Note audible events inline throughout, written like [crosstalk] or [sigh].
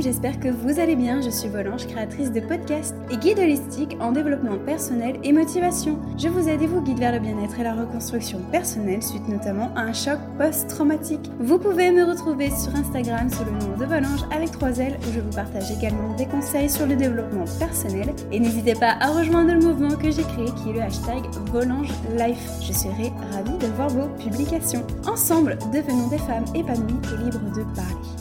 J'espère que vous allez bien. Je suis Volange, créatrice de podcasts et guide holistique en développement personnel et motivation. Je vous aide et vous guide vers le bien-être et la reconstruction personnelle suite notamment à un choc post-traumatique. Vous pouvez me retrouver sur Instagram sous le nom de Volange avec trois L où je vous partage également des conseils sur le développement personnel. Et n'hésitez pas à rejoindre le mouvement que j'ai créé qui est le hashtag Volange Life. Je serai ravie de voir vos publications. Ensemble, devenons des femmes épanouies et libres de parler.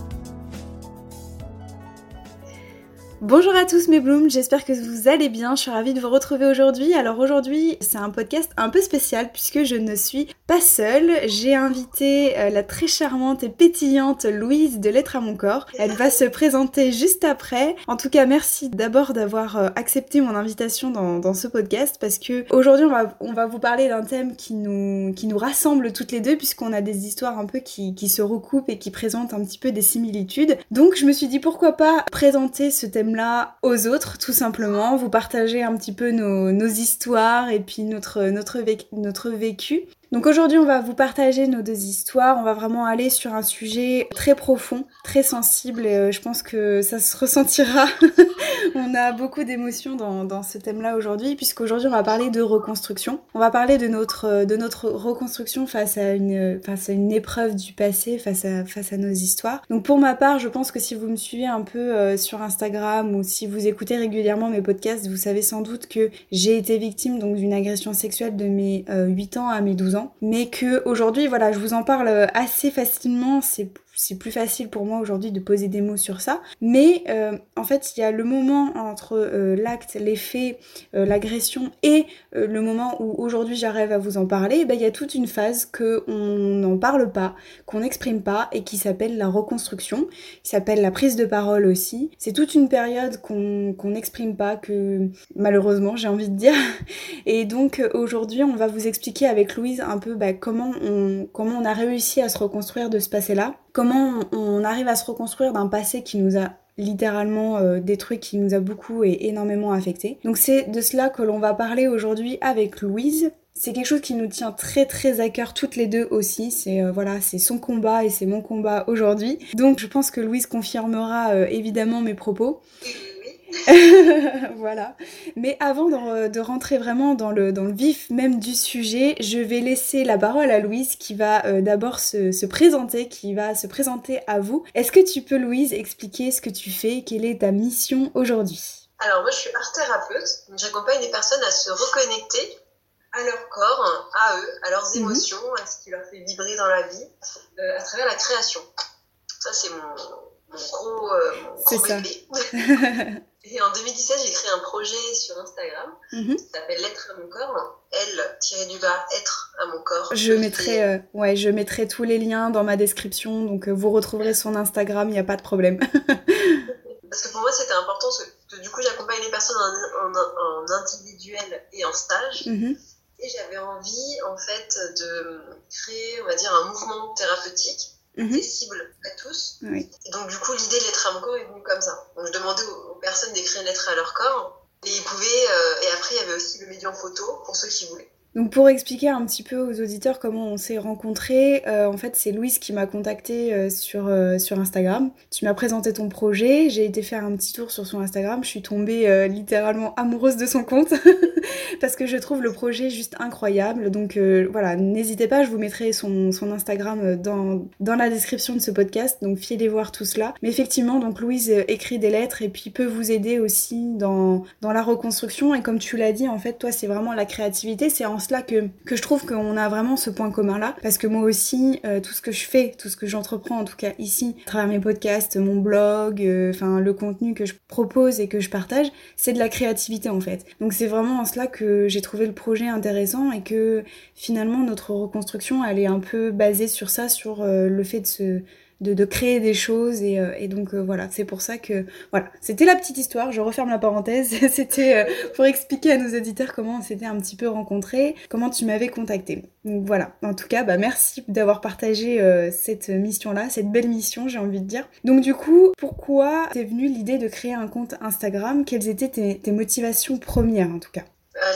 Bonjour à tous mes blooms, j'espère que vous allez bien, je suis ravie de vous retrouver aujourd'hui. Alors aujourd'hui c'est un podcast un peu spécial puisque je ne suis pas seule, j'ai invité euh, la très charmante et pétillante Louise de Lettre à mon corps. Elle va se présenter juste après. En tout cas merci d'abord d'avoir euh, accepté mon invitation dans, ce podcast parce que aujourd'hui on va, vous parler d'un thème qui nous, qui nous rassemble toutes les deux puisqu'on a des histoires un peu qui, qui se recoupent et qui présentent un petit peu des similitudes. Donc je me suis dit pourquoi pas présenter ce thème là aux autres, tout simplement, vous partager un petit peu nos, histoires et puis notre vécu. Donc aujourd'hui, on va vous partager nos deux histoires. On va vraiment aller sur un sujet très profond, très sensible et euh, je pense que ça se ressentira. [laughs] on a beaucoup d'émotions dans, dans, ce thème-là aujourd'hui puisqu'aujourd'hui, on va parler de reconstruction. On va parler de notre, euh, de notre reconstruction face à, une, face à une épreuve du passé, face à, face à nos histoires. Donc pour ma part, je pense que si vous me suivez un peu euh, sur Instagram ou si vous écoutez régulièrement mes podcasts, vous savez sans doute que j'ai été victime d'une agression sexuelle de mes 8 ans à mes 12 ans mais que aujourd'hui, voilà, je vous en parle assez facilement. C'est c'est plus facile pour moi aujourd'hui de poser des mots sur ça. Mais euh, en fait, il y a le moment entre euh, l'acte, les faits, euh, l'agression et le moment où aujourd'hui j'arrive à vous en parler. Ben, il y a toute une phase que on n'en parle pas, qu'on n'exprime pas et qui s'appelle la reconstruction, qui s'appelle la prise de parole aussi. C'est toute une période qu'on n'exprime pas, que malheureusement j'ai envie de dire. [laughs] Et donc aujourd'hui, on va vous expliquer avec Louise un peu ben, comment on comment on a réussi à se reconstruire de ce passé-là comment on arrive à se reconstruire d'un passé qui nous a littéralement euh, détruit, qui nous a beaucoup et énormément affecté. Donc c'est de cela que l'on va parler aujourd'hui avec Louise. C'est quelque chose qui nous tient très très à cœur toutes les deux aussi. C'est euh, voilà, c'est son combat et c'est mon combat aujourd'hui. Donc je pense que Louise confirmera euh, évidemment mes propos. [laughs] voilà. Mais avant de, rentrer vraiment dans le, dans le vif même du sujet, je vais laisser la parole à Louise qui va euh, d'abord se, présenter, qui va se présenter à vous. Est-ce que tu peux, Louise, expliquer ce que tu fais? Quelle est ta mission aujourd'hui? Alors, moi, je suis art thérapeute. J'accompagne les personnes à se reconnecter à leur corps, à eux, à leurs mhm. émotions, à ce qui leur fait vibrer dans la vie, euh, à travers la création. Ça, c'est mon, gros, euh, gros bébé. [laughs] Et en 2017, j'ai créé un projet sur Instagram mhm. qui s'appelle L'être à mon corps. Elle, du bas, être à mon corps. Je mettrai, euh, ouais, je mettrai tous les liens dans ma description, donc euh, vous retrouverez son Instagram, il n'y a pas de problème. [laughs] Parce que pour moi, c'était important, parce que du coup, j'accompagne les personnes en, en, individuel et en stage. Mhm. Et j'avais envie, en fait, de créer, on va dire, un mouvement thérapeutique Mhm. accessible à tous. Et donc, du coup, l'idée de lettre à mon corps est venue comme ça. Donc, je demandais aux, personnes d'écrire une lettre à leur corps. Et ils pouvaient. Euh, et après, il y avait aussi le médium photo pour ceux qui voulaient. Donc pour expliquer un petit peu aux auditeurs comment on s'est rencontrés, euh, en fait c'est Louise qui m'a contacté euh, sur, euh, sur Instagram. Tu m'as présenté ton projet, j'ai été faire un petit tour sur son Instagram, je suis tombée littéralement amoureuse de son compte. [laughs] Parce que je trouve le projet juste incroyable. Donc voilà, n'hésitez pas, je vous mettrai son, son Instagram dans, dans la description de ce podcast, donc fiez les voir tout cela. Mais effectivement, donc Louise écrit des lettres et puis peut vous aider aussi dans, dans la reconstruction. Et comme tu l'as dit, en fait toi c'est vraiment la créativité, c'est en cela que, que je trouve qu'on a vraiment ce point commun là. Parce que moi aussi, euh, tout ce que je fais, tout ce que j'entreprends, en tout cas ici, à travers mes podcasts, mon blog, euh, enfin le contenu que je propose et que je partage, c'est de la créativité en fait. Donc c'est vraiment en cela que j'ai trouvé le projet intéressant et que finalement notre reconstruction, elle est un peu basée sur ça, sur euh, le fait de se de, créer des choses et, euh, donc euh, voilà c'est pour ça que voilà c'était la petite histoire je referme la parenthèse [laughs] c'était euh, pour expliquer à nos auditeurs comment on s'était un petit peu rencontrés comment tu m'avais contacté donc voilà en tout cas bah merci d'avoir partagé cette mission là cette belle mission j'ai envie de dire. Donc du coup pourquoi t'es venue l'idée de créer un compte Instagram? Quelles étaient tes motivations premières en tout cas?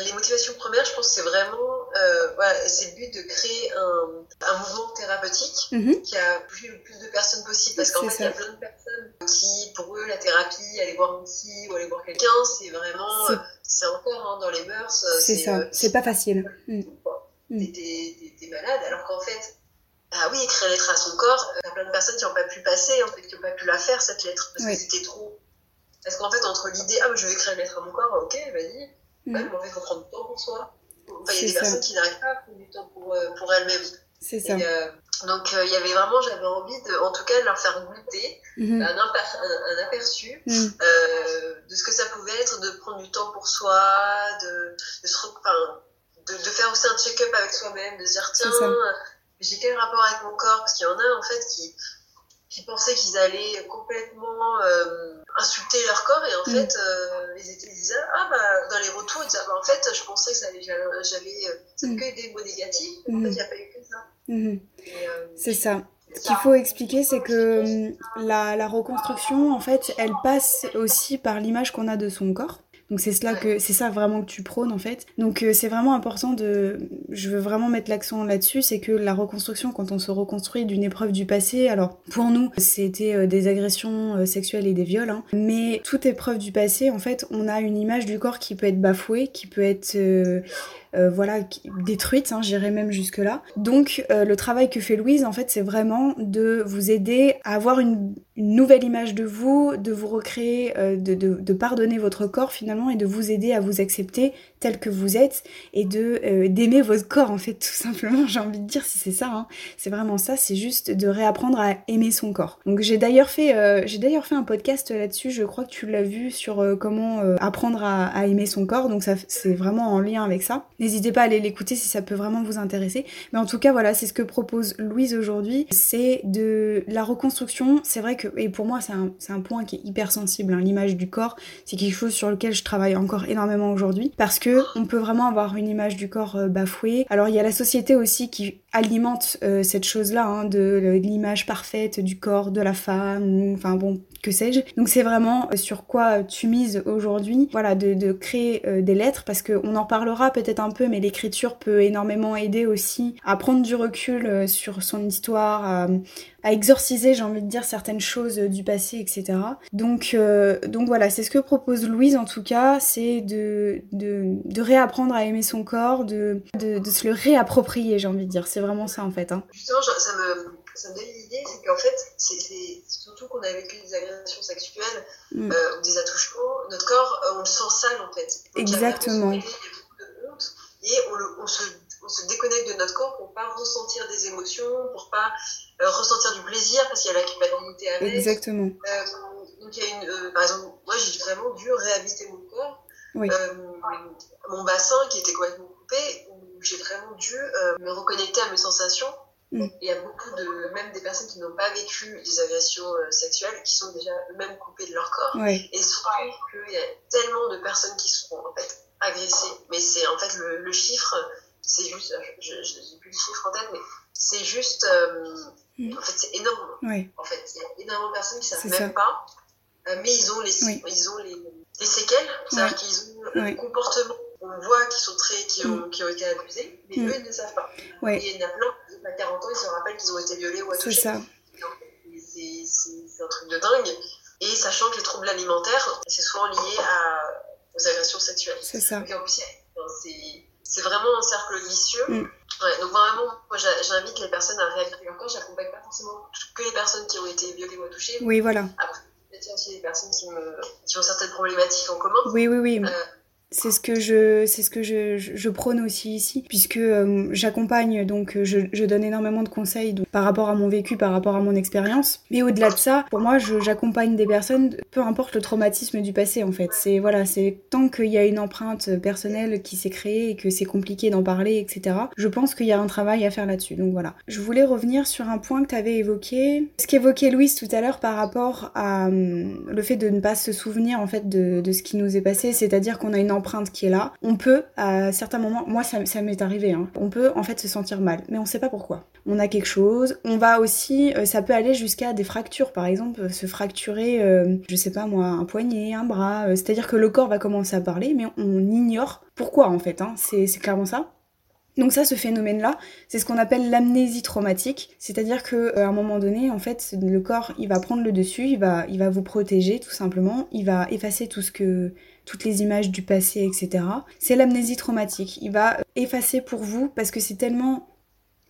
Les motivations premières, je pense c'est vraiment, euh, voilà, c'est le but de créer un, un mouvement thérapeutique mhm. qui a plus le plus de personnes possible, parce qu'en fait, il y a plein de personnes qui pour eux, la thérapie, aller voir une psy ou aller voir quelqu'un, c'est vraiment, c'est encore hein, dans les mœurs. C'est ça, c'est pas facile. Mm. Mm. T'es malade, alors qu'en fait, ah oui, écrire lettre à son corps, il y a plein de personnes qui n'ont pas pu passer, en fait, qui n'ont pas pu la faire, cette lettre, parce que c'était trop. Parce qu'en fait, entre l'idée, ah, je vais écrire une lettre à mon corps, ok, vas-y, mm. mais en fait, il faut prendre du temps pour soi. Enfin, il y a des personnes qui n'arrivent pas à prendre du temps pour, euh, pour elles-mêmes. C'est ça. Euh, donc, euh, il y avait vraiment, j'avais envie, de, en tout cas, de leur faire goûter mm-hmm. un, aperçu mm. de ce que ça pouvait être de prendre du temps pour soi, de, de, se, de, de faire aussi un check-up avec soi-même, de se dire, tiens, j'ai quel rapport avec mon corps? Parce qu'il y en a en fait qui, qui pensaient qu'ils allaient complètement euh, insulter leur corps et en mm. fait euh, ils étaient disaient ah bah dans les retours ils disaient bah, en fait je pensais que j'avais j'avais mm. que des mots négatifs mais en fait mm. il n'y a pas eu que ça euh, c'est ça ce qu'il faut expliquer, c'est que la, la, reconstruction, en fait, elle passe aussi par l'image qu'on a de son corps. Donc c'est cela que c'est ça vraiment que tu prônes en fait. Donc euh, c'est vraiment important de je veux vraiment mettre l'accent là-dessus, c'est que la reconstruction quand on se reconstruit d'une épreuve du passé, alors pour nous c'était euh, des agressions euh, sexuelles et des viols, hein, mais toute épreuve du passé en fait on a une image du corps qui peut être bafouée, qui peut être euh, voilà, détruite, hein, j'irai même jusque-là. Donc euh, le travail que fait Louise, en fait, c'est vraiment de vous aider à avoir une, nouvelle image de vous, de vous recréer, euh, de, pardonner votre corps finalement et de vous aider à vous accepter tel que vous êtes et de d'aimer votre corps en fait [laughs] tout simplement j'ai envie de dire si c'est ça hein. c'est vraiment ça c'est juste de réapprendre à aimer son corps donc j'ai d'ailleurs fait j'ai d'ailleurs fait un podcast là-dessus je crois que tu l'as vu sur comment apprendre à, à, aimer son corps donc ça c'est vraiment en lien avec ça N'hésitez pas à aller l'écouter si ça peut vraiment vous intéresser. Mais en tout cas, voilà, c'est ce que propose Louise aujourd'hui. C'est de la reconstruction. C'est vrai que, et pour moi, c'est un, un, point qui est hyper sensible. Hein. L'image du corps, c'est quelque chose sur lequel je travaille encore énormément aujourd'hui. Parce que on peut vraiment avoir une image du corps euh, bafouée. Alors, il y a la société aussi qui alimente euh, cette chose-là, hein, de, l'image parfaite du corps de la femme. Enfin bon, que sais-je. Donc c'est vraiment euh, sur quoi tu mises aujourd'hui, voilà, de, de créer des lettres parce qu'on en parlera peut-être un peu, mais l'écriture peut énormément aider aussi à prendre du recul euh, sur son histoire, à, exorciser, j'ai envie de dire, certaines choses du passé, etc. Donc, euh, donc voilà, c'est ce que propose Louise en tout cas, c'est de, de, réapprendre à aimer son corps, de, de, se le réapproprier, j'ai envie de dire. Vraiment ça en fait. Hein. Justement, ça me, ça me donne l'idée, c'est qu'en fait, c'est surtout qu'on a vécu des agressions sexuelles mm. euh, ou des attouchements, notre corps, on le sent sale en fait. Exactement et on, se, déconnecte de notre corps pour pas ressentir des émotions, pour pas euh, ressentir du plaisir parce qu'il y a la culpabilité avec. Exactement. Euh, donc il y a une, euh, par exemple, moi j'ai vraiment dû réhabiter mon corps, mon bassin qui était complètement coupé, j'ai vraiment dû me reconnecter à mes sensations. Mm. Il y a beaucoup de, même des personnes qui n'ont pas vécu des agressions sexuelles, qui sont déjà eux-mêmes coupées de leur corps. Et surtout qu'il y a tellement de personnes qui sont en fait agressé. Mais c'est en fait le, chiffre, c'est juste, je n'ai plus le chiffre en tête, mais c'est juste, euh, mm. en fait, c'est énorme. En fait, il y a énormément de personnes qui ne savent même pas, euh, mais ils ont les, ils ont les, les séquelles, c'est-à-dire qu'ils ont le comportement. On voit qu'ils sont très, qui ont, mm. qui ont été abusés, mais mm. eux, ils ne savent pas. Et il y en a plein, à 40 ans, ils se rappellent qu'ils ont été violés ou attouchés. C'est ça. C'est un truc de dingue. Et sachant que les troubles alimentaires, c'est souvent lié à aux agressions sexuelles. C'est ça. c'est vraiment un cercle vicieux. Mm. Ouais, donc vraiment, moi j'invite les personnes à réhabiter leur corps. J'accompagne pas forcément que les personnes qui ont été violées ou touchées. Oui, voilà. Après, il y a aussi des personnes qui, me, qui, ont certaines problématiques en commun. Oui, oui, oui. Euh, c'est ce que je, c'est ce que je, prône aussi ici, puisque euh, j'accompagne, donc je, je, donne énormément de conseils donc, par rapport à mon vécu, par rapport à mon expérience. Mais au-delà de ça, pour moi, j'accompagne des personnes, peu importe le traumatisme du passé en fait. C'est voilà, c'est tant qu'il y a une empreinte personnelle qui s'est créée et que c'est compliqué d'en parler, etc. Je pense qu'il y a un travail à faire là-dessus. Donc voilà. Je voulais revenir sur un point que tu avais évoqué, ce qu'évoquait Louise tout à l'heure par rapport à hum, le fait de ne pas se souvenir en fait de, de ce qui nous est passé, c'est-à-dire qu'on a une empreinte qui est là, on peut à certains moments, moi ça, m'est arrivé, hein, on peut en fait se sentir mal, mais on sait pas pourquoi. On a quelque chose, on va aussi, euh, ça peut aller jusqu'à des fractures, par exemple, euh, se fracturer, euh, je sais pas moi, un poignet, un bras, c'est-à-dire que le corps va commencer à parler, mais on ignore pourquoi en fait, hein, c'est clairement ça. Donc ça, ce phénomène-là, c'est ce qu'on appelle l'amnésie traumatique, c'est-à-dire que euh, à un moment donné, en fait, le corps, il va prendre le dessus, il va, il va vous protéger tout simplement, il va effacer tout ce que, toutes les images du passé, etc. C'est l'amnésie traumatique. Il va effacer pour vous parce que c'est tellement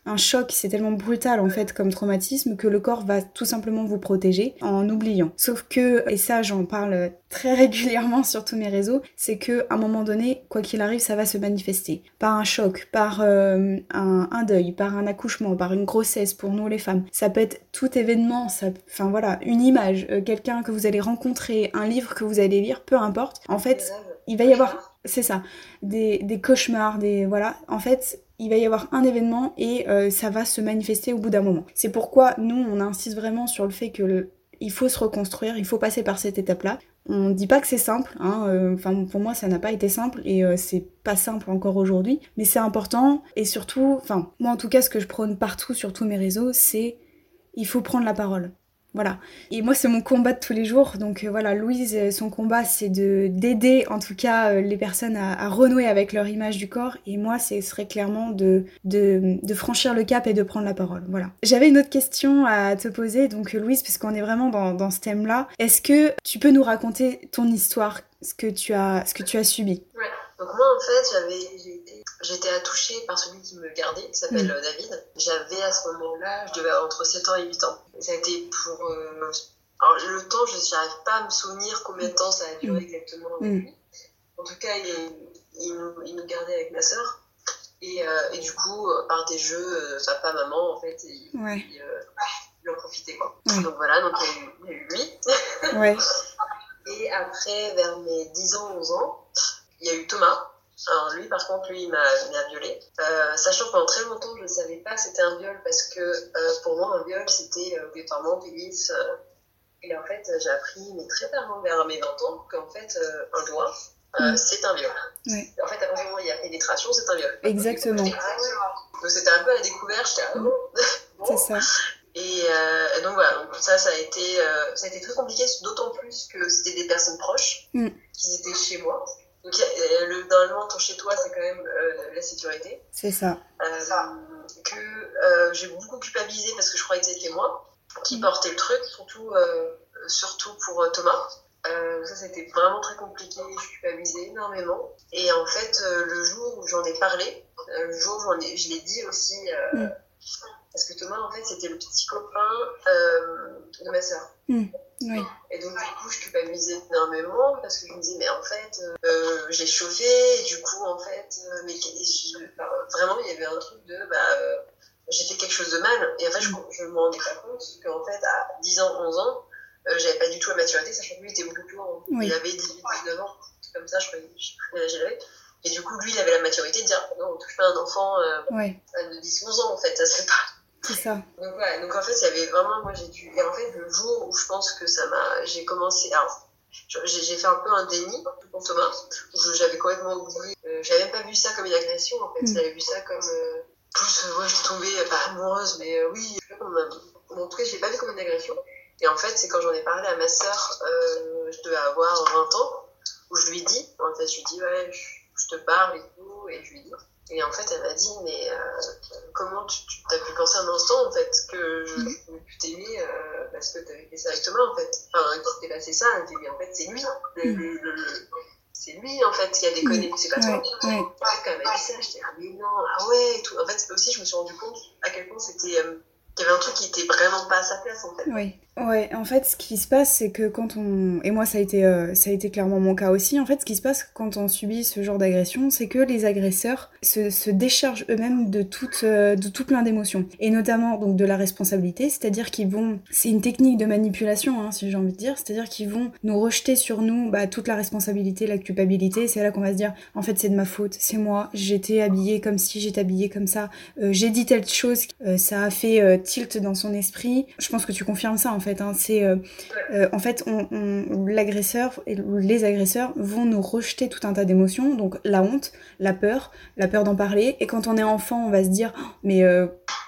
un choc, c'est tellement brutal en fait comme traumatisme que le corps va tout simplement vous protéger en oubliant. Sauf que, et ça j'en parle très [laughs] régulièrement sur tous mes réseaux, c'est que à un moment donné, quoi qu'il arrive, ça va se manifester par un choc, par euh, un, deuil, par un accouchement, par une grossesse pour nous les femmes. Ça peut être tout événement, enfin voilà, une image, euh, quelqu'un que vous allez rencontrer, un livre que vous allez lire, peu importe. En fait, il va y avoir, c'est ça, des, des cauchemars, des voilà. En fait, il va y avoir un événement et euh, ça va se manifester au bout d'un moment. C'est pourquoi nous, on insiste vraiment sur le fait que il faut se reconstruire, il faut passer par cette étape-là. On dit pas que c'est simple, hein, euh, pour moi ça n'a pas été simple et euh, c'est pas simple encore aujourd'hui, mais c'est important et surtout, enfin moi en tout cas ce que je prône partout sur tous mes réseaux, c'est il faut prendre la parole. Voilà. Et moi, c'est mon combat de tous les jours. Donc euh, voilà, Louise, euh, son combat, c'est de d'aider en tout cas euh, les personnes à, renouer avec leur image du corps. Et moi, ce serait clairement de, de, franchir le cap et de prendre la parole. Voilà. J'avais une autre question à te poser. Donc Louise, puisqu'on est vraiment dans, dans ce thème-là, est-ce que tu peux nous raconter ton histoire, ce que tu as, ce que tu as subi? Ouais. Donc moi, en fait, j'avais, J'étais touchée par celui qui me gardait, qui s'appelle mm. euh, David. J'avais à ce moment-là, je devais avoir entre 7 ans et 8 ans. ça a été pour. Euh, alors, le temps, je n'arrive pas à me souvenir combien de temps ça a duré mm. exactement avec mm. lui. En tout cas, il, il, nous, gardait avec ma soeur. Et, euh, et, du coup, par des jeux, sa papa, maman, en fait, il, il, en profitait. Quoi. Donc voilà, donc il y a eu, lui. Ouais. [laughs] et après, vers mes 10 ans, 11 ans, il y a eu Thomas. Alors lui, par contre, lui, il m'a violé. Euh, sachant que pendant très longtemps, je ne savais pas que c'était un viol parce que euh, pour moi, un viol, c'était euh, obligatoirement pénis. Euh. et en fait, j'ai appris, mais très tard, vers mes 20 ans, qu'en fait, un doigt, mm. c'est un viol. En fait, à partir du moment où il y a pénétration, c'est un viol. Exactement. Donc c'était un peu à la découverte, j'étais ah, bon? C'est ça. Et, donc voilà, donc ça, ça a été, ça a été très compliqué, d'autant plus que c'était des personnes proches mm. qui étaient chez moi. Donc, le, normalement, ton chez toi, c'est quand même euh, la sécurité. C'est ça. Euh, que euh, j'ai beaucoup culpabilisé parce que je croyais que c'était moi qui portais le truc, surtout, surtout pour Thomas. ça, c'était vraiment très compliqué. Je culpabilisais énormément. Et en fait, le jour où j'en ai parlé, le jour où ai, je l'ai dit aussi, mm. Parce que Thomas, en fait, c'était le petit copain de ma soeur. Mm. Et donc, du coup, je culpabilisais énormément parce que je me disais, mais en fait, euh, j'ai chauffé, et du coup, en fait, euh, mais bah, vraiment, il y avait un truc de, bah, euh, j'ai fait quelque chose de mal. Et en fait, je, je me rendais pas compte qu'en fait, à 10 ans, 11 ans, j'avais pas du tout la maturité, sachant que lui était beaucoup plus grand. Il avait 18, 19 ans, comme ça, je croyais, je l'âge Et du coup, lui, il avait la maturité de dire, non, on touche pas un enfant de 10, 11 ans, en fait, ça se fait pas. C'est ça. Donc, ouais, donc en fait, il y avait vraiment, moi j'ai dû. Et en fait, le jour où je pense que ça m'a. J'ai commencé. Alors, j'ai fait un peu un déni pour Thomas, où j'avais complètement oublié. Euh, j'avais même pas vu ça comme une agression, en fait. Mm. J'avais vu ça comme. Euh, plus, euh, ouais, je suis tombée, pas amoureuse, mais oui, tout cas, je l'ai pas vu comme une agression. Et en fait, c'est quand j'en ai parlé à ma sœur, je devais avoir 20 ans, où je lui ai dit, en fait, je lui ai dit, ouais, je, je te parle et tout, et je lui dit. Et en fait, elle m'a dit, mais euh, comment tu, tu as pu penser un instant, en fait, que je, pu t'aimer euh, parce que tu avais fait ça avec Thomas, en fait. Enfin, quand t'es passé ça, elle dit, mais en fait, c'est lui. Le, le, c'est lui, en fait, qui a déconné, c'est pas toi. Ouais. Quand elle m'a dit ça, j'étais, ah, mais non, ah ouais, tout. En fait, aussi, je me suis rendu compte à quel point c'était. Euh, qu'il y avait un truc qui était vraiment pas à sa place, en fait. Oui. Ouais, en fait, ce qui se passe, c'est que quand on... Et moi, ça a, été, euh, ça a été clairement mon cas aussi. En fait, ce qui se passe quand on subit ce genre d'agression, c'est que les agresseurs se, déchargent eux-mêmes de, toute, euh, de tout plein d'émotions. Et notamment, donc, de la responsabilité, c'est-à-dire qu'ils vont... C'est une technique de manipulation, hein, si j'ai envie de dire. C'est-à-dire qu'ils vont nous rejeter sur nous bah, toute la responsabilité, la culpabilité. C'est là qu'on va se dire, en fait, c'est de ma faute, c'est moi, j'étais habillée comme si, j'étais habillée comme ça, euh, j'ai dit telle chose, ça a fait tilt dans son esprit. Je pense que tu confirmes ça, en fait. Hein. C'est euh, euh, en fait, on, l'agresseur et les agresseurs vont nous rejeter tout un tas d'émotions, donc la honte, la peur, la peur d'en parler. Et quand on est enfant, on va se dire, oh, mais euh,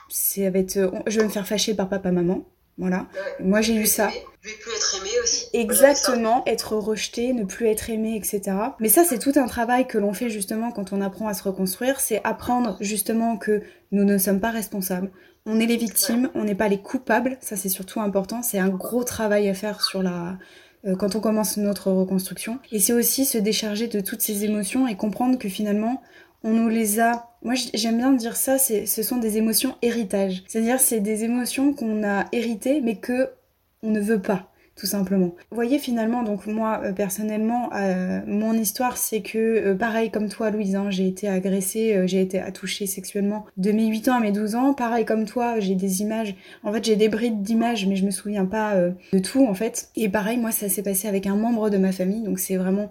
c'est je vais me faire fâcher par papa, maman. Voilà. Moi, j'ai eu ça. Je vais plus être aimé aussi. Exactement, être rejeté, ne plus être aimé, etc. Mais ça, c'est tout un travail que l'on fait justement quand on apprend à se reconstruire. C'est apprendre justement que nous ne sommes pas responsables. On est les victimes, on n'est pas les coupables. Ça, c'est surtout important. C'est un gros travail à faire sur la, euh, quand on commence notre reconstruction. Et c'est aussi se décharger de toutes ces émotions et comprendre que finalement, on nous les a. Moi, j'aime bien dire ça, ce sont des émotions héritage. C'est-à-dire, c'est des émotions qu'on a héritées, mais que on ne veut pas tout simplement. Vous voyez finalement, donc moi euh, personnellement, euh, mon histoire c'est que, euh, pareil comme toi Louise, hein, j'ai été agressée, j'ai été attouchée sexuellement de mes 8 ans à mes 12 ans. Pareil comme toi, j'ai des images, en fait j'ai des brides d'images mais je me souviens pas de tout en fait. Et pareil, moi ça s'est passé avec un membre de ma famille, donc c'est vraiment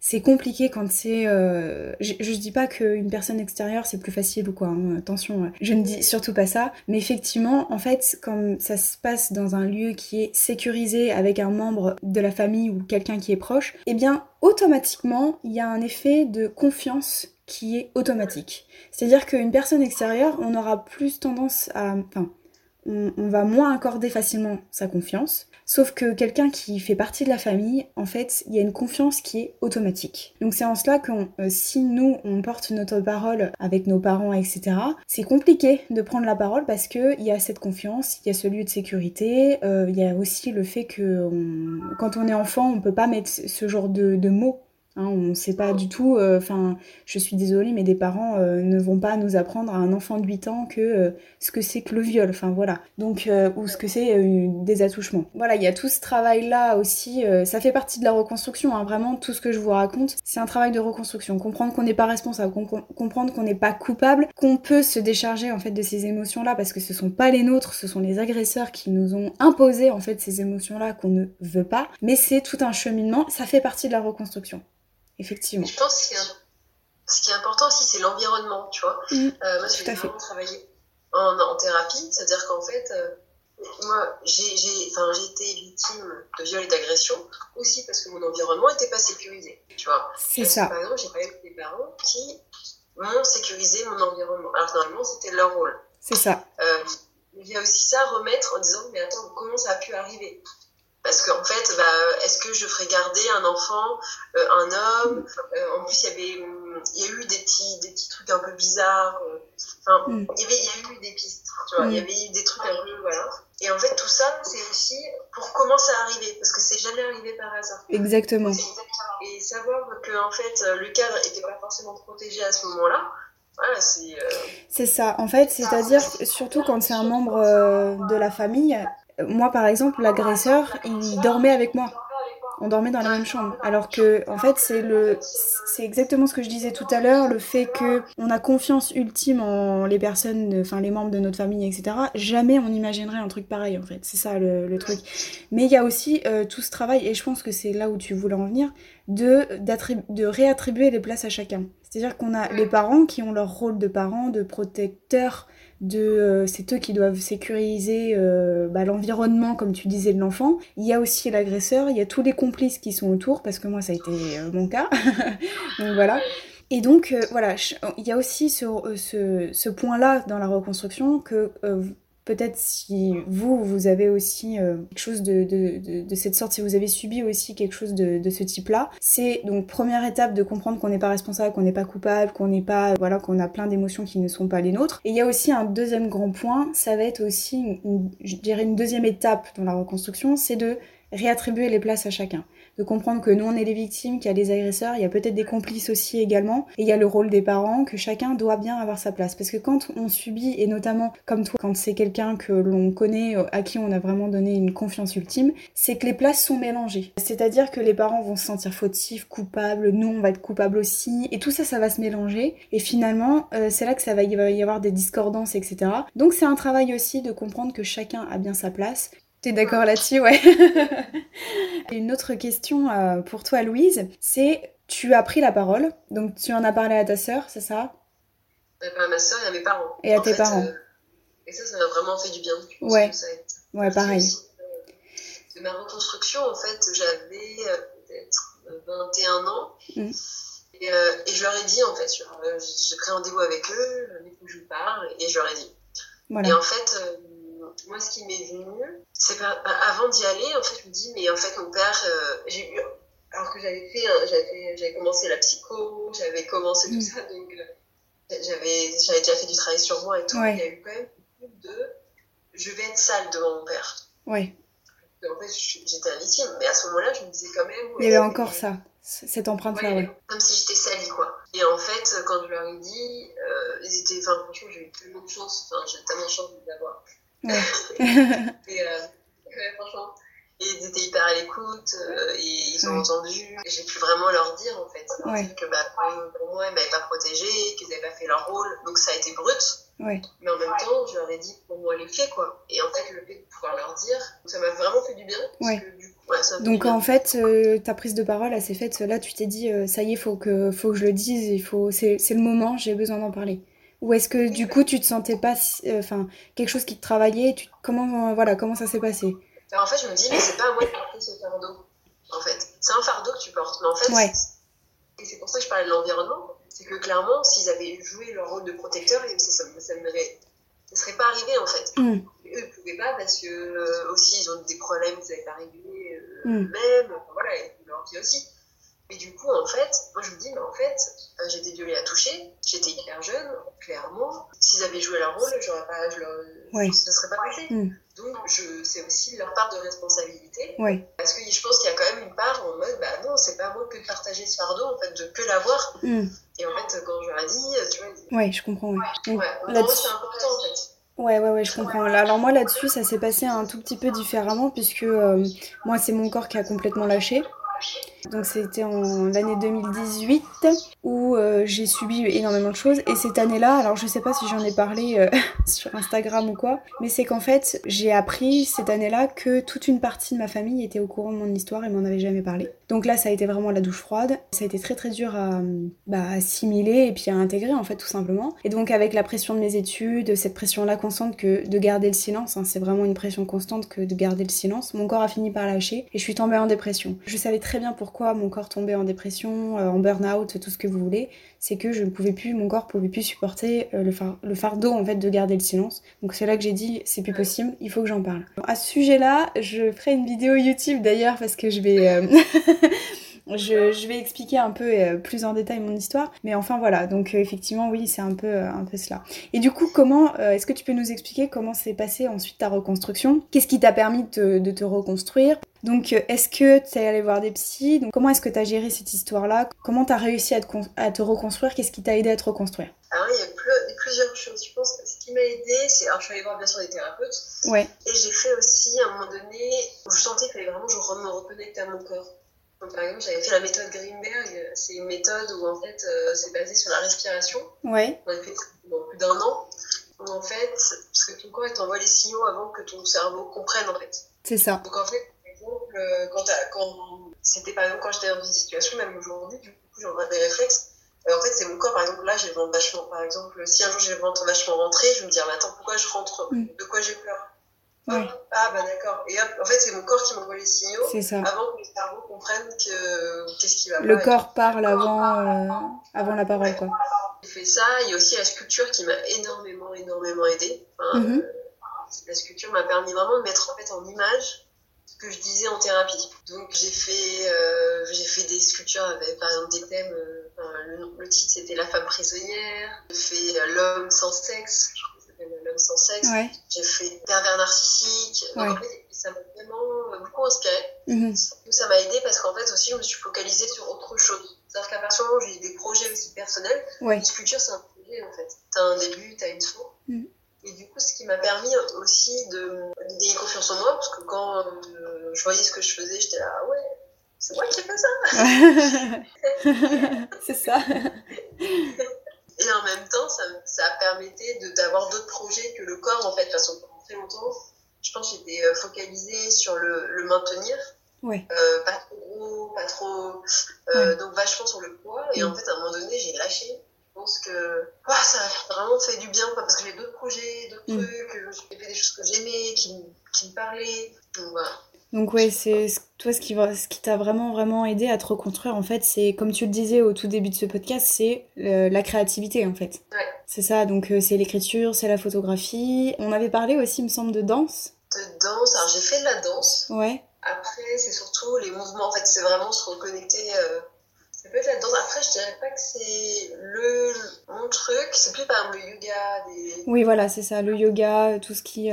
c'est compliqué quand c'est. Euh, je, je, dis pas qu'une personne extérieure c'est plus facile ou quoi, hein, attention, je ne dis surtout pas ça, mais effectivement, en fait, comme ça se passe dans un lieu qui est sécurisé avec un membre de la famille ou quelqu'un qui est proche, eh bien, automatiquement, il y a un effet de confiance qui est automatique. C'est-à-dire qu'une personne extérieure, on aura plus tendance à. Enfin, on va moins accorder facilement sa confiance Sauf que quelqu'un qui fait partie de la famille, en fait, il y a une confiance qui est automatique. Donc c'est en cela que euh, si nous, on porte notre parole avec nos parents, etc., c'est compliqué de prendre la parole parce qu'il y a cette confiance, il y a ce lieu de sécurité, euh, il y a aussi le fait que quand on est enfant, on peut pas mettre ce genre de mots Hein, on ne sait pas du tout, euh, enfin, je suis désolée, mais des parents euh, ne vont pas nous apprendre à un enfant de 8 ans que euh, ce que c'est que le viol, enfin voilà. Donc, ou ce que c'est des attouchements. Voilà, il y a tout ce travail-là aussi, ça fait partie de la reconstruction, hein, vraiment, tout ce que je vous raconte, c'est un travail de reconstruction. Comprendre qu'on n'est pas responsable, comprendre qu'on n'est pas coupable, qu'on peut se décharger en fait de ces émotions-là parce que ce sont pas les nôtres, ce sont les agresseurs qui nous ont imposé en fait ces émotions-là qu'on ne veut pas, mais c'est tout un cheminement, ça fait partie de la reconstruction effectivement. Je pense que ce qui est important aussi, c'est l'environnement, tu vois. Mm. Euh, moi, j'ai vraiment travaillé en, en thérapie, c'est-à-dire qu'en fait, euh, moi, j'ai été victime de viol et d'agression aussi parce que mon environnement n'était pas sécurisé, tu vois. C'est ça. par exemple, j'ai pas eu des parents qui m'ont sécurisé mon environnement. Alors, normalement, c'était leur rôle. C'est ça. Euh, il y a aussi ça à remettre en disant, mais attends, comment ça a pu arriver? Parce qu'en fait, bah, est-ce que je ferais garder un enfant, euh, un homme? Euh, En plus, il y avait, il y a eu des petits, des petits trucs un peu bizarres. Euh, enfin, mm. il, y avait, il y a eu des pistes, tu vois. Il y mm. avait eu des trucs un peu, voilà. Et en fait, tout ça, c'est aussi pour comment ça arrivé, parce que c'est jamais arrivé par hasard. Exactement. Et savoir que en fait, le cadre n'était pas forcément protégé à ce moment-là. Voilà, c'est. C'est ça. En fait, c'est-à-dire surtout quand c'est un membre de la famille, moi, par exemple, l'agresseur, il dormait avec moi. On dormait dans la même chambre. Alors que, en fait, c'est le, c'est exactement ce que je disais tout à l'heure, le fait que on a confiance ultime en les personnes, enfin les membres de notre famille, etc. Jamais on imaginerait un truc pareil, en fait. C'est ça le, truc. Mais il y a aussi euh, tout ce travail, et je pense que c'est là où tu voulais en venir, de, de réattribuer les places à chacun. C'est-à-dire qu'on a les parents qui ont leur rôle de parents, de protecteurs, de euh, c'est eux qui doivent sécuriser euh, bah, l'environnement comme tu disais de l'enfant. Il y a aussi l'agresseur il y a tous les complices qui sont autour parce que moi ça a été euh, mon cas. [laughs] Donc voilà. Et donc voilà il y a aussi ce, ce, ce point là dans la reconstruction que peut-être si vous, vous avez aussi euh, quelque chose de, cette sorte, si vous avez subi aussi quelque chose de, ce type-là, c'est donc première étape de comprendre qu'on n'est pas responsable, qu'on n'est pas coupable, qu'on n'est pas, voilà, qu'on a plein d'émotions qui ne sont pas les nôtres. Et il y a aussi un deuxième grand point, ça va être aussi, je dirais une deuxième étape dans la reconstruction, c'est de réattribuer les places à chacun de comprendre que nous on est les victimes, qu'il y a des agresseurs, il y a peut-être des complices aussi également, et il y a le rôle des parents, que chacun doit bien avoir sa place. Parce que quand on subit, et notamment comme toi, quand c'est quelqu'un que l'on connaît, euh, à qui on a vraiment donné une confiance ultime, c'est que les places sont mélangées. C'est-à-dire que les parents vont se sentir fautifs, coupables, nous on va être coupables aussi, et tout ça, ça va se mélanger, et finalement, euh, c'est là que ça va y avoir des discordances, etc. Donc c'est un travail aussi de comprendre que chacun a bien sa place, T'es d'accord là-dessus, ouais. [laughs] Une autre question euh, pour toi, Louise, c'est tu as pris la parole, donc tu en as parlé à ta sœur, c'est ça? Euh, Pas à ma sœur et à mes parents. Et à tes parents. Euh, et ça, ça m'a vraiment fait du bien. Ouais. ouais, pareil. de ma reconstruction, en fait, j'avais peut-être 21 ans. Mm. Et, je leur ai dit, en fait, j'ai pris rendez-vous avec eux, où je parle, et je leur ai dit. Voilà. Et en fait moi, ce qui m'est venu, c'est bah, avant d'y aller, en fait, je me dis, mais en fait, mon père, euh, j'ai eu, alors que j'avais fait, j'avais, j'avais commencé la psycho, j'avais commencé tout mm. ça, donc euh, j'avais, j'avais déjà fait du travail sur moi et tout. Il y a eu quand même de, je vais être sale devant mon père. Ouais. En fait, j'étais victime, mais à ce moment-là, je me disais quand même. Il y avait encore ça, cette empreinte-là, ouais, Comme si j'étais salie, quoi. Et en fait, quand je leur ai dit, euh, ils étaient. Enfin, franchement, j'ai eu tellement de chance, enfin, j'ai tellement de chance de l'avoir. Ouais. [laughs] et euh, ouais, franchement. Et ils étaient hyper à l'écoute, euh, et ils ont entendu. J'ai pu vraiment leur dire, en fait, dire que bah, pour moi, ils m'avaient pas protégé, qu'ils n'avaient pas fait leur rôle. Donc ça a été brut. Ouais. Mais en même temps, je leur ai dit pour moi les faits, quoi. Et en fait, le fait de pouvoir leur dire, ça m'a vraiment fait du bien. Ouais. Donc en fait, euh, ta prise de parole, elle s'est faite. Là, tu t'es dit, euh, ça y est, faut que, faut que je le dise. Il faut, c'est, le moment. J'ai besoin d'en parler. Ou est-ce que du coup, tu te sentais pas, euh, enfin, quelque chose qui te travaillait tu, Comment, voilà, comment ça s'est passé? Alors, En fait, je me dis, mais c'est pas à moi de porter ce fardeau. En fait, c'est un fardeau que tu portes. Mais en fait, ouais. et c'est pour ça que je parlais de l'environnement c'est que clairement, s'ils avaient joué leur rôle de protecteur, ça, ça, ne serait pas arrivé en fait. Mm. eux, ils ne pouvaient pas parce que euh, aussi ils ont des problèmes qu'ils n'avaient pas réglés euh, mm. eux-mêmes, voilà, et leur vie aussi. Et du coup, en fait, moi je me dis, mais en fait, euh, j'étais violée à toucher, j'étais hyper jeune, clairement. S'ils avaient joué leur rôle, j'aurais pas, je leur, ouais. ça ne serait pas passé. Mm. Donc, c'est aussi leur part de responsabilité. Ouais. Parce que je pense qu'il y a quand même une part en mode, bah non, c'est pas moi que de partager ce fardeau, en fait, de que l'avoir. Mm. Et en fait, quand je leur ai dit, tu vois. Ouais, je comprends, ouais. Ouais, ouais. c'est important, en fait. Ouais, ouais, ouais, je comprends. Alors moi là-dessus, ça s'est passé un tout petit peu différemment puisque euh, moi c'est mon corps qui a complètement lâché. Donc c'était en l'année 2018 où euh, j'ai subi énormément de choses. Et cette année-là, alors je sais pas si j'en ai parlé euh, [laughs] sur Instagram ou quoi, mais c'est qu'en fait j'ai appris cette année-là que toute une partie de ma famille était au courant de mon histoire et m'en avait jamais parlé. Donc là ça a été vraiment la douche froide. Ça a été très très dur à bah, assimiler et puis à intégrer en fait tout simplement. Et donc avec la pression de mes études, cette pression-là constante que de garder le silence, hein, c'est vraiment une pression constante que de garder le silence, mon corps a fini par lâcher et je suis tombée en dépression. Je savais très bien pourquoi pourquoi mon corps tombait en dépression, euh, en burn-out, tout ce que vous voulez, c'est que je ne pouvais plus, mon corps pouvait plus supporter euh, le, le, fardeau en fait de garder le silence. Donc c'est là que j'ai dit c'est plus possible, il faut que j'en parle. À ce sujet-là, je ferai une vidéo YouTube d'ailleurs parce que je vais [laughs] Je, vais expliquer un peu euh, plus en détail mon histoire, mais enfin voilà, donc euh, effectivement oui, c'est un peu, euh, un peu cela. Et du coup, comment, est-ce que tu peux nous expliquer comment s'est passée ensuite ta reconstruction? Qu'est-ce qui t'a permis de, te reconstruire? Donc, est-ce que tu es allé voir des psys? Donc, Comment est-ce que tu as géré cette histoire-là? Comment tu as réussi à te, à te reconstruire? Qu'est-ce qui t'a aidé à te reconstruire? Alors, il y a plusieurs choses. Je pense que ce qui m'a aidé, c'est. Alors, je suis allée voir bien sûr des thérapeutes. Ouais. Et j'ai fait aussi, à un moment donné, où je sentais qu'il fallait vraiment que je me reconnecte à mon corps par exemple, j'avais fait la méthode Greenberg. C'est une méthode où, en fait, euh, c'est basé sur la respiration. Ouais. On a fait plus d'un an. Où, en fait, parce que ton corps, il t'envoie les signaux avant que ton cerveau comprenne, en fait. C'est ça. Donc, en fait, par exemple, euh, quand, quand c'était par exemple quand j'étais dans une situation, même aujourd'hui, du coup, j'en des réflexes. Euh, en fait, c'est mon corps, par exemple, là, j'ai le ventre vachement. Par exemple, si un jour j'ai le ventre vachement rentré, je me dis, ah, mais attends, pourquoi je rentre? Mm. De quoi j'ai peur ah bah d'accord. Et hop, en fait, c'est mon corps qui m'envoie les signaux avant que le cerveau comprenne que qu'est-ce qui va pas. Le corps parle avant, euh, avant la parole, quoi. J'ai fait ça. Il y a aussi la sculpture qui m'a énormément, énormément aidé. Mhm. Euh, la sculpture m'a permis vraiment de mettre en fait en image ce que je disais en thérapie. Donc j'ai fait, euh, j'ai fait des sculptures avec par exemple des thèmes. le, le, titre c'était La femme prisonnière. J'ai fait L'homme sans sexe sans sexe. J'ai fait pervers narcissique. Donc, en fait, ça m'a vraiment beaucoup inspiré. Mhm. Ça m'a aidé parce qu'en fait aussi, je me suis focalisée sur autre chose. C'est-à-dire qu'à partir du moment où j'ai des projets aussi personnels, ouais. sculpture, c'est un projet en fait. T'as un début, t'as une fin. Mhm. Et du coup, ce qui m'a permis aussi de gagner confiance en moi, parce que quand euh, je voyais ce que je faisais, j'étais là, ah ouais, c'est moi qui fais ça. [laughs] c'est ça. [laughs] Et en même temps, ça, ça permettait d'avoir d'autres projets que le corps, en fait, que pendant très longtemps, je pense que j'étais euh, focalisée sur le, le maintenir. Ouais. Euh, pas trop gros, pas trop. Euh, Donc vachement sur le poids. Et en fait, à un moment donné, j'ai lâché. Je pense que ah, ça a vraiment fait du bien, parce que j'ai d'autres projets, d'autres mm. trucs. J'ai fait des choses que j'aimais, qui, qui me parlaient. Donc voilà. Donc ouais, c'est toi ce qui va, ce qui t'a vraiment vraiment aidé à te reconstruire en fait, c'est comme tu le disais au tout début de ce podcast, c'est la créativité en fait. Ouais. C'est ça, donc c'est l'écriture, c'est la photographie. On avait parlé aussi, il me semble, de danse. De danse, alors j'ai fait de la danse. Ouais. Après, c'est surtout les mouvements, en fait, c'est vraiment se reconnecter. Euh, ça peut être la danse. Après, je dirais pas que c'est le mon truc, c'est plus par le yoga. Des... Oui, voilà, c'est ça, le yoga, tout ce qui.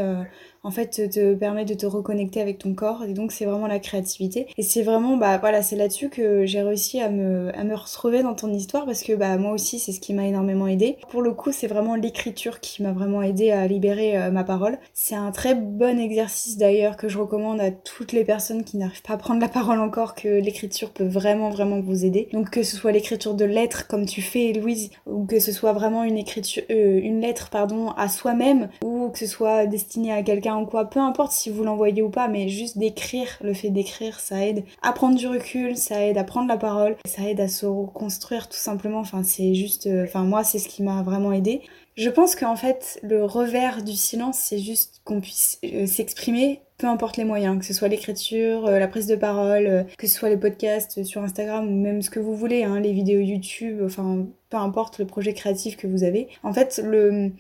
En fait te permet de te reconnecter avec ton corps. Et donc c'est vraiment la créativité. Et c'est vraiment bah voilà c'est là-dessus que j'ai réussi à me, à me retrouver dans ton histoire parce que bah moi aussi c'est ce qui m'a énormément aidé. Pour le coup c'est vraiment l'écriture qui m'a vraiment aidé à libérer euh, ma parole. C'est un très bon exercice d'ailleurs que je recommande à toutes les personnes qui n'arrivent pas à prendre la parole encore que l'écriture peut vraiment vraiment vous aider. Donc que ce soit l'écriture de lettres comme tu fais Louise ou que ce soit vraiment une écriture euh, une lettre pardon à soi-même ou que ce soit destiné à quelqu'un quoi, peu importe si vous l'envoyez ou pas, mais juste d'écrire, le fait d'écrire, ça aide à prendre du recul, ça aide à prendre la parole, ça aide à se reconstruire tout simplement. Enfin, c'est juste, euh, enfin, moi, c'est ce qui m'a vraiment aidé. Je pense qu'en fait, le revers du silence, c'est juste qu'on puisse euh, s'exprimer, peu importe les moyens, que ce soit l'écriture, euh, la prise de parole, que ce soit les podcasts sur Instagram ou même ce que vous voulez, hein, les vidéos YouTube, enfin, peu importe le projet créatif que vous avez. En fait, le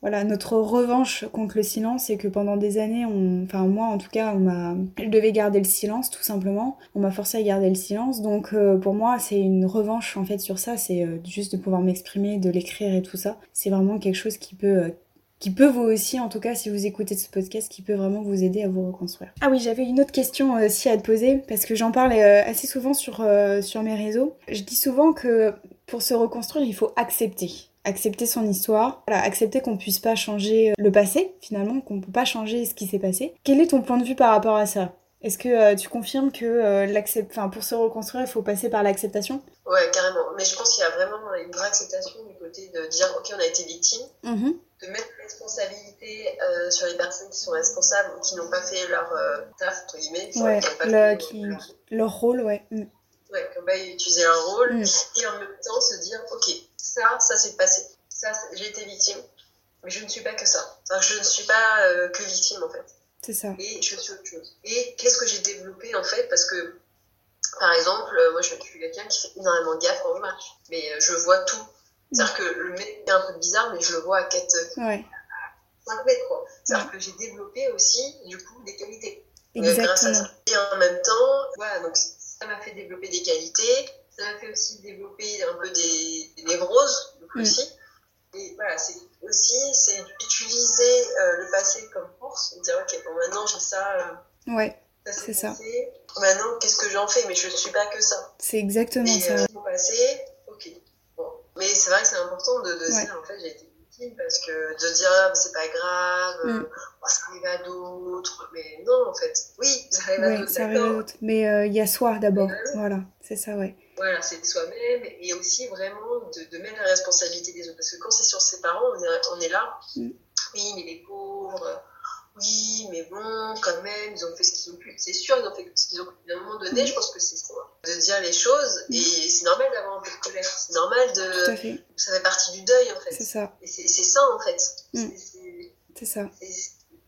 voilà, notre revanche contre le silence, c'est que pendant des années, on, enfin moi en tout cas, on m'a, je devais garder le silence tout simplement. On m'a forcé à garder le silence, donc euh, pour moi c'est une revanche en fait sur ça, c'est euh, juste de pouvoir m'exprimer, de l'écrire et tout ça. C'est vraiment quelque chose qui peut, euh, qui peut vous aussi, en tout cas si vous écoutez ce podcast, qui peut vraiment vous aider à vous reconstruire. Ah oui, j'avais une autre question aussi à te poser parce que j'en parle assez souvent sur sur mes réseaux. Je dis souvent que pour se reconstruire, il faut accepter accepter son histoire, accepter qu'on puisse pas changer euh, le passé finalement, qu'on peut pas changer ce qui s'est passé. Quel est ton point de vue par rapport à ça? Est-ce que euh, tu confirmes que euh, pour se reconstruire, il faut passer par l'acceptation? Ouais, carrément. Mais je pense qu'il y a vraiment une vraie acceptation du côté de dire ok, on a été victime, mm-hmm. de mettre la responsabilité sur les personnes qui sont responsables ou qui n'ont pas fait leur taf, entre guillemets, qui leur rôle, ouais. Mm. Ouais, n'ont pas utilisé leur rôle, mm. et en même temps se dire ok, ça, ça s'est passé. Ça, j'ai été victime. Mais je ne suis pas que ça. je ne suis pas euh, que victime, en fait. C'est ça. Et je suis autre chose. Et qu'est-ce que j'ai développé, en fait? Parce que, par exemple, euh, moi, je suis quelqu'un qui fait énormément gaffe quand je marche. Mais euh, je vois tout. C'est-à-dire que le mec est un peu bizarre, mais je le vois à 4, ouais. 5 mètres, quoi. C'est-à-dire que j'ai développé aussi, du coup, des qualités. Exactement. grâce à ça. Et en même temps, voilà, donc ça m'a fait développer des qualités ça m'a fait aussi développer un peu des, névroses, mm. aussi. Et voilà, c'est aussi c'est utiliser euh, le passé comme force, et dire ok, bon maintenant j'ai ça. Euh, ouais, c'est ça. Maintenant, qu'est-ce que j'en fais? Mais je ne suis pas que ça. C'est exactement ça. Euh, passé, ok. Bon. Mais c'est vrai que c'est important de, de dire en fait j'ai été parce que de dire ah, c'est pas grave, mm. oh, ça arrive à d'autres. Mais non, en fait, oui, ça arrive à d'autres. Ça arrive à d'autres. Mais il y a soi d'abord. Voilà, c'est ça, ouais. Voilà, c'est de soi-même et aussi vraiment de, mettre la responsabilité des autres. Parce que quand c'est sur ses parents, on est, on est là. Mm. Oui, mais les pauvres, oui, mais bon, quand même, ils ont fait ce qu'ils ont pu. C'est sûr, ils ont fait ce qu'ils ont pu. À un moment donné, je pense que c'est ça. De dire les choses et c'est normal d'avoir un peu de colère. C'est normal de. Tout à fait. Ça fait partie du deuil en fait. C'est ça. Et c'est ça en fait. Mm. C'est ça.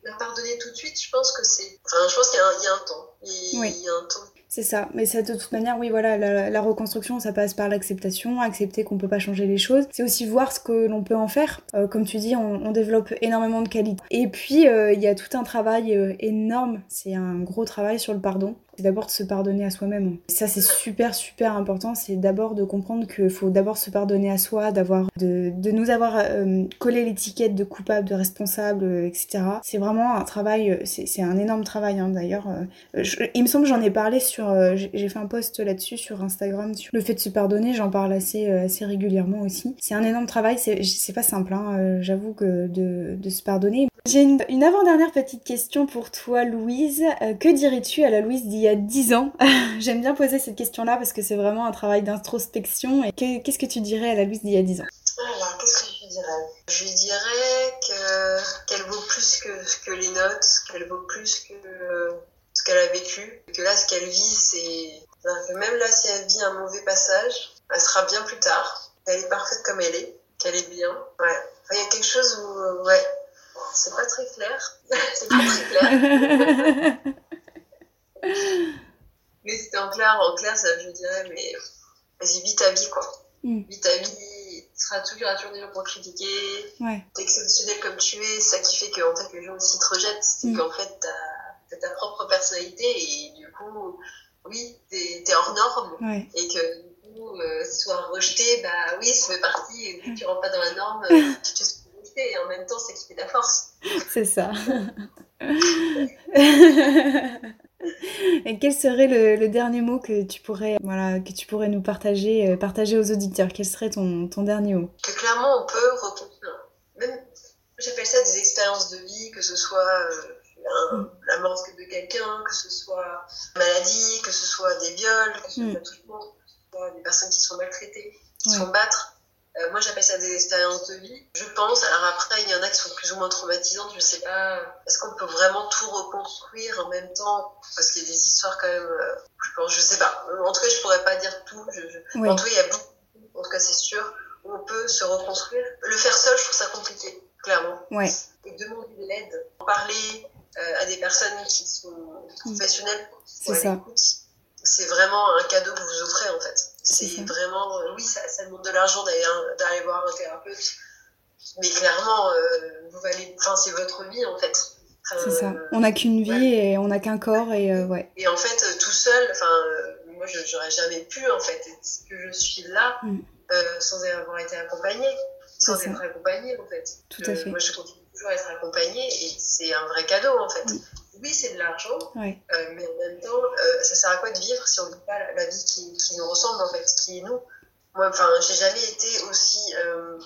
La pardonner tout de suite, je pense que c'est. Enfin, je pense qu'il y, y, a un temps. Il, oui. il y a un temps c'est ça, mais ça de toute manière, oui, voilà, la, reconstruction, ça passe par l'acceptation, accepter qu'on peut pas changer les choses. C'est aussi voir ce que l'on peut en faire. Euh, comme tu dis, on, développe énormément de qualité. Et puis, euh, il y a tout un travail euh, énorme, c'est un gros travail sur le pardon d'abord de se pardonner à soi-même. Ça, c'est super, super important. C'est d'abord de comprendre qu'il faut d'abord se pardonner à soi, d'avoir, de, de nous avoir euh, collé l'étiquette de coupable, de responsable, euh, etc. C'est vraiment un travail, euh, c'est un énorme travail hein, d'ailleurs. il me semble que j'en ai parlé sur, j'ai fait un post là-dessus sur Instagram sur le fait de se pardonner. J'en parle assez, assez régulièrement aussi. C'est un énorme travail. C'est pas simple, hein, j'avoue que de, de se pardonner. J'ai une, avant-dernière petite question pour toi, Louise. Que dirais-tu à la Louise d'il a 10 ans [laughs] J'aime bien poser cette question-là parce que c'est vraiment un travail d'introspection. Et qu'est-ce que tu dirais à la Louise d'il y a 10 ans? Alors, qu'est-ce que je lui dirais? Je lui dirais qu'elle vaut plus que, que les notes, qu'elle vaut plus que ce qu'elle a vécu. Que là, ce qu'elle vit, c'est. Même là, si elle vit un mauvais passage, elle sera bien plus tard. Elle est parfaite comme elle est, qu'elle est bien. Ouais. Il y a quelque chose où. Ouais c'est pas très clair. [laughs] c'est pas très clair. [laughs] mais c'était en clair, en clair, ça, je dirais, mais vas-y, vis ta vie, quoi. Mm. Vis ta vie, tu seras toujours, il toujours des gens pour critiquer. Ouais. T'es exceptionnel comme tu es, c'est ça qui fait que en fait, les gens aussi te rejettent. C'est mm. qu'en fait, t'as as ta propre personnalité et du coup, oui, t'es es hors norme. Et que du coup, euh, soit rejeté, bah oui, ça fait partie. Et que tu rentres pas dans la norme, [laughs] tu te et en même temps, c'est qui fait ta force. C'est ça. [laughs] [laughs] Et quel serait le, dernier mot que tu pourrais, voilà, que tu pourrais nous partager, euh, partager aux auditeurs? Quel serait ton, ton dernier mot? Que clairement, on peut. Même, j'appelle ça des expériences de vie, que ce soit euh, mm. la mort de quelqu'un, que ce soit maladie, que ce soit des viols, que ce soit mm. tout le monde, que ce soit des personnes qui sont maltraitées, qui sont battre. Euh, moi, j'appelle ça des expériences de vie. Je pense, alors après, il y en a qui sont plus ou moins traumatisantes, je sais pas, est-ce qu'on peut vraiment tout reconstruire en même temps? Parce qu'il y a des histoires quand même, euh, je pense, je sais pas. En tout cas, je pourrais pas dire tout. En tout cas, il y a beaucoup, en tout cas, c'est sûr, où on peut se reconstruire. Le faire seul, je trouve ça compliqué, clairement. Ouais. Et demander de l'aide, parler euh, à des personnes qui sont professionnelles, qui sont à l'écoute c'est vraiment un cadeau que vous offrez en fait. C'est vraiment, euh, oui, ça, ça, demande de l'argent d'aller voir un thérapeute, mais clairement, euh, vous valez, enfin, c'est votre vie en fait. c'est ça. Euh, on n'a qu'une vie et on n'a qu'un corps et ouais. Et en fait, tout seul, enfin, moi, j'aurais jamais pu en fait être que je suis là mm. sans avoir été accompagnée, sans être accompagnée en fait. Tout à fait. Moi, je continue toujours à être accompagnée et c'est un vrai cadeau en fait. Mm oui, c'est de l'argent, euh, mais en même temps, euh, ça sert à quoi de vivre si on ne vit pas la, vie qui, qui, nous ressemble, en fait, qui est nous? Moi, enfin, j'ai jamais été aussi euh,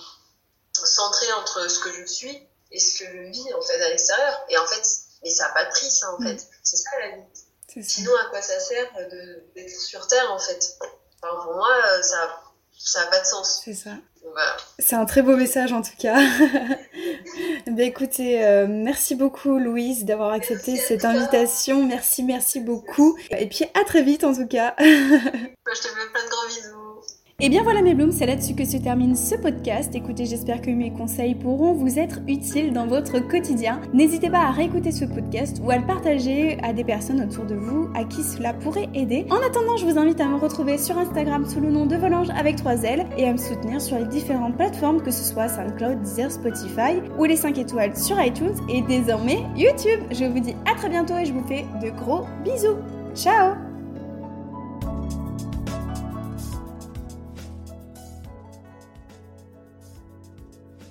centrée entre ce que je suis et ce que je vis, en fait, à l'extérieur. Et en fait, mais ça n'a pas de prix, ça, en mm. fait. C'est ça, la vie. Sinon, à quoi ça sert d'être sur Terre, en fait? Enfin, Pour moi, ça n'a pas de sens. C'est ça. C'est un très beau message en tout cas. [laughs] ben, écoutez, euh, merci beaucoup Louise d'avoir accepté cette invitation. Merci, merci beaucoup. Et puis à très vite en tout cas. je te fais plein de gros bisous. Et bien voilà mes blooms, c'est là-dessus que se termine ce podcast. Écoutez, j'espère que mes conseils pourront vous être utiles dans votre quotidien. N'hésitez pas à réécouter ce podcast ou à le partager à des personnes autour de vous à qui cela pourrait aider. En attendant, je vous invite à me retrouver sur Instagram sous le nom de Volange avec 3 L et à me soutenir sur les différentes plateformes que ce soit SoundCloud, Deezer, Spotify ou les 5 étoiles sur iTunes et désormais YouTube. Je vous dis à très bientôt et je vous fais de gros bisous. Ciao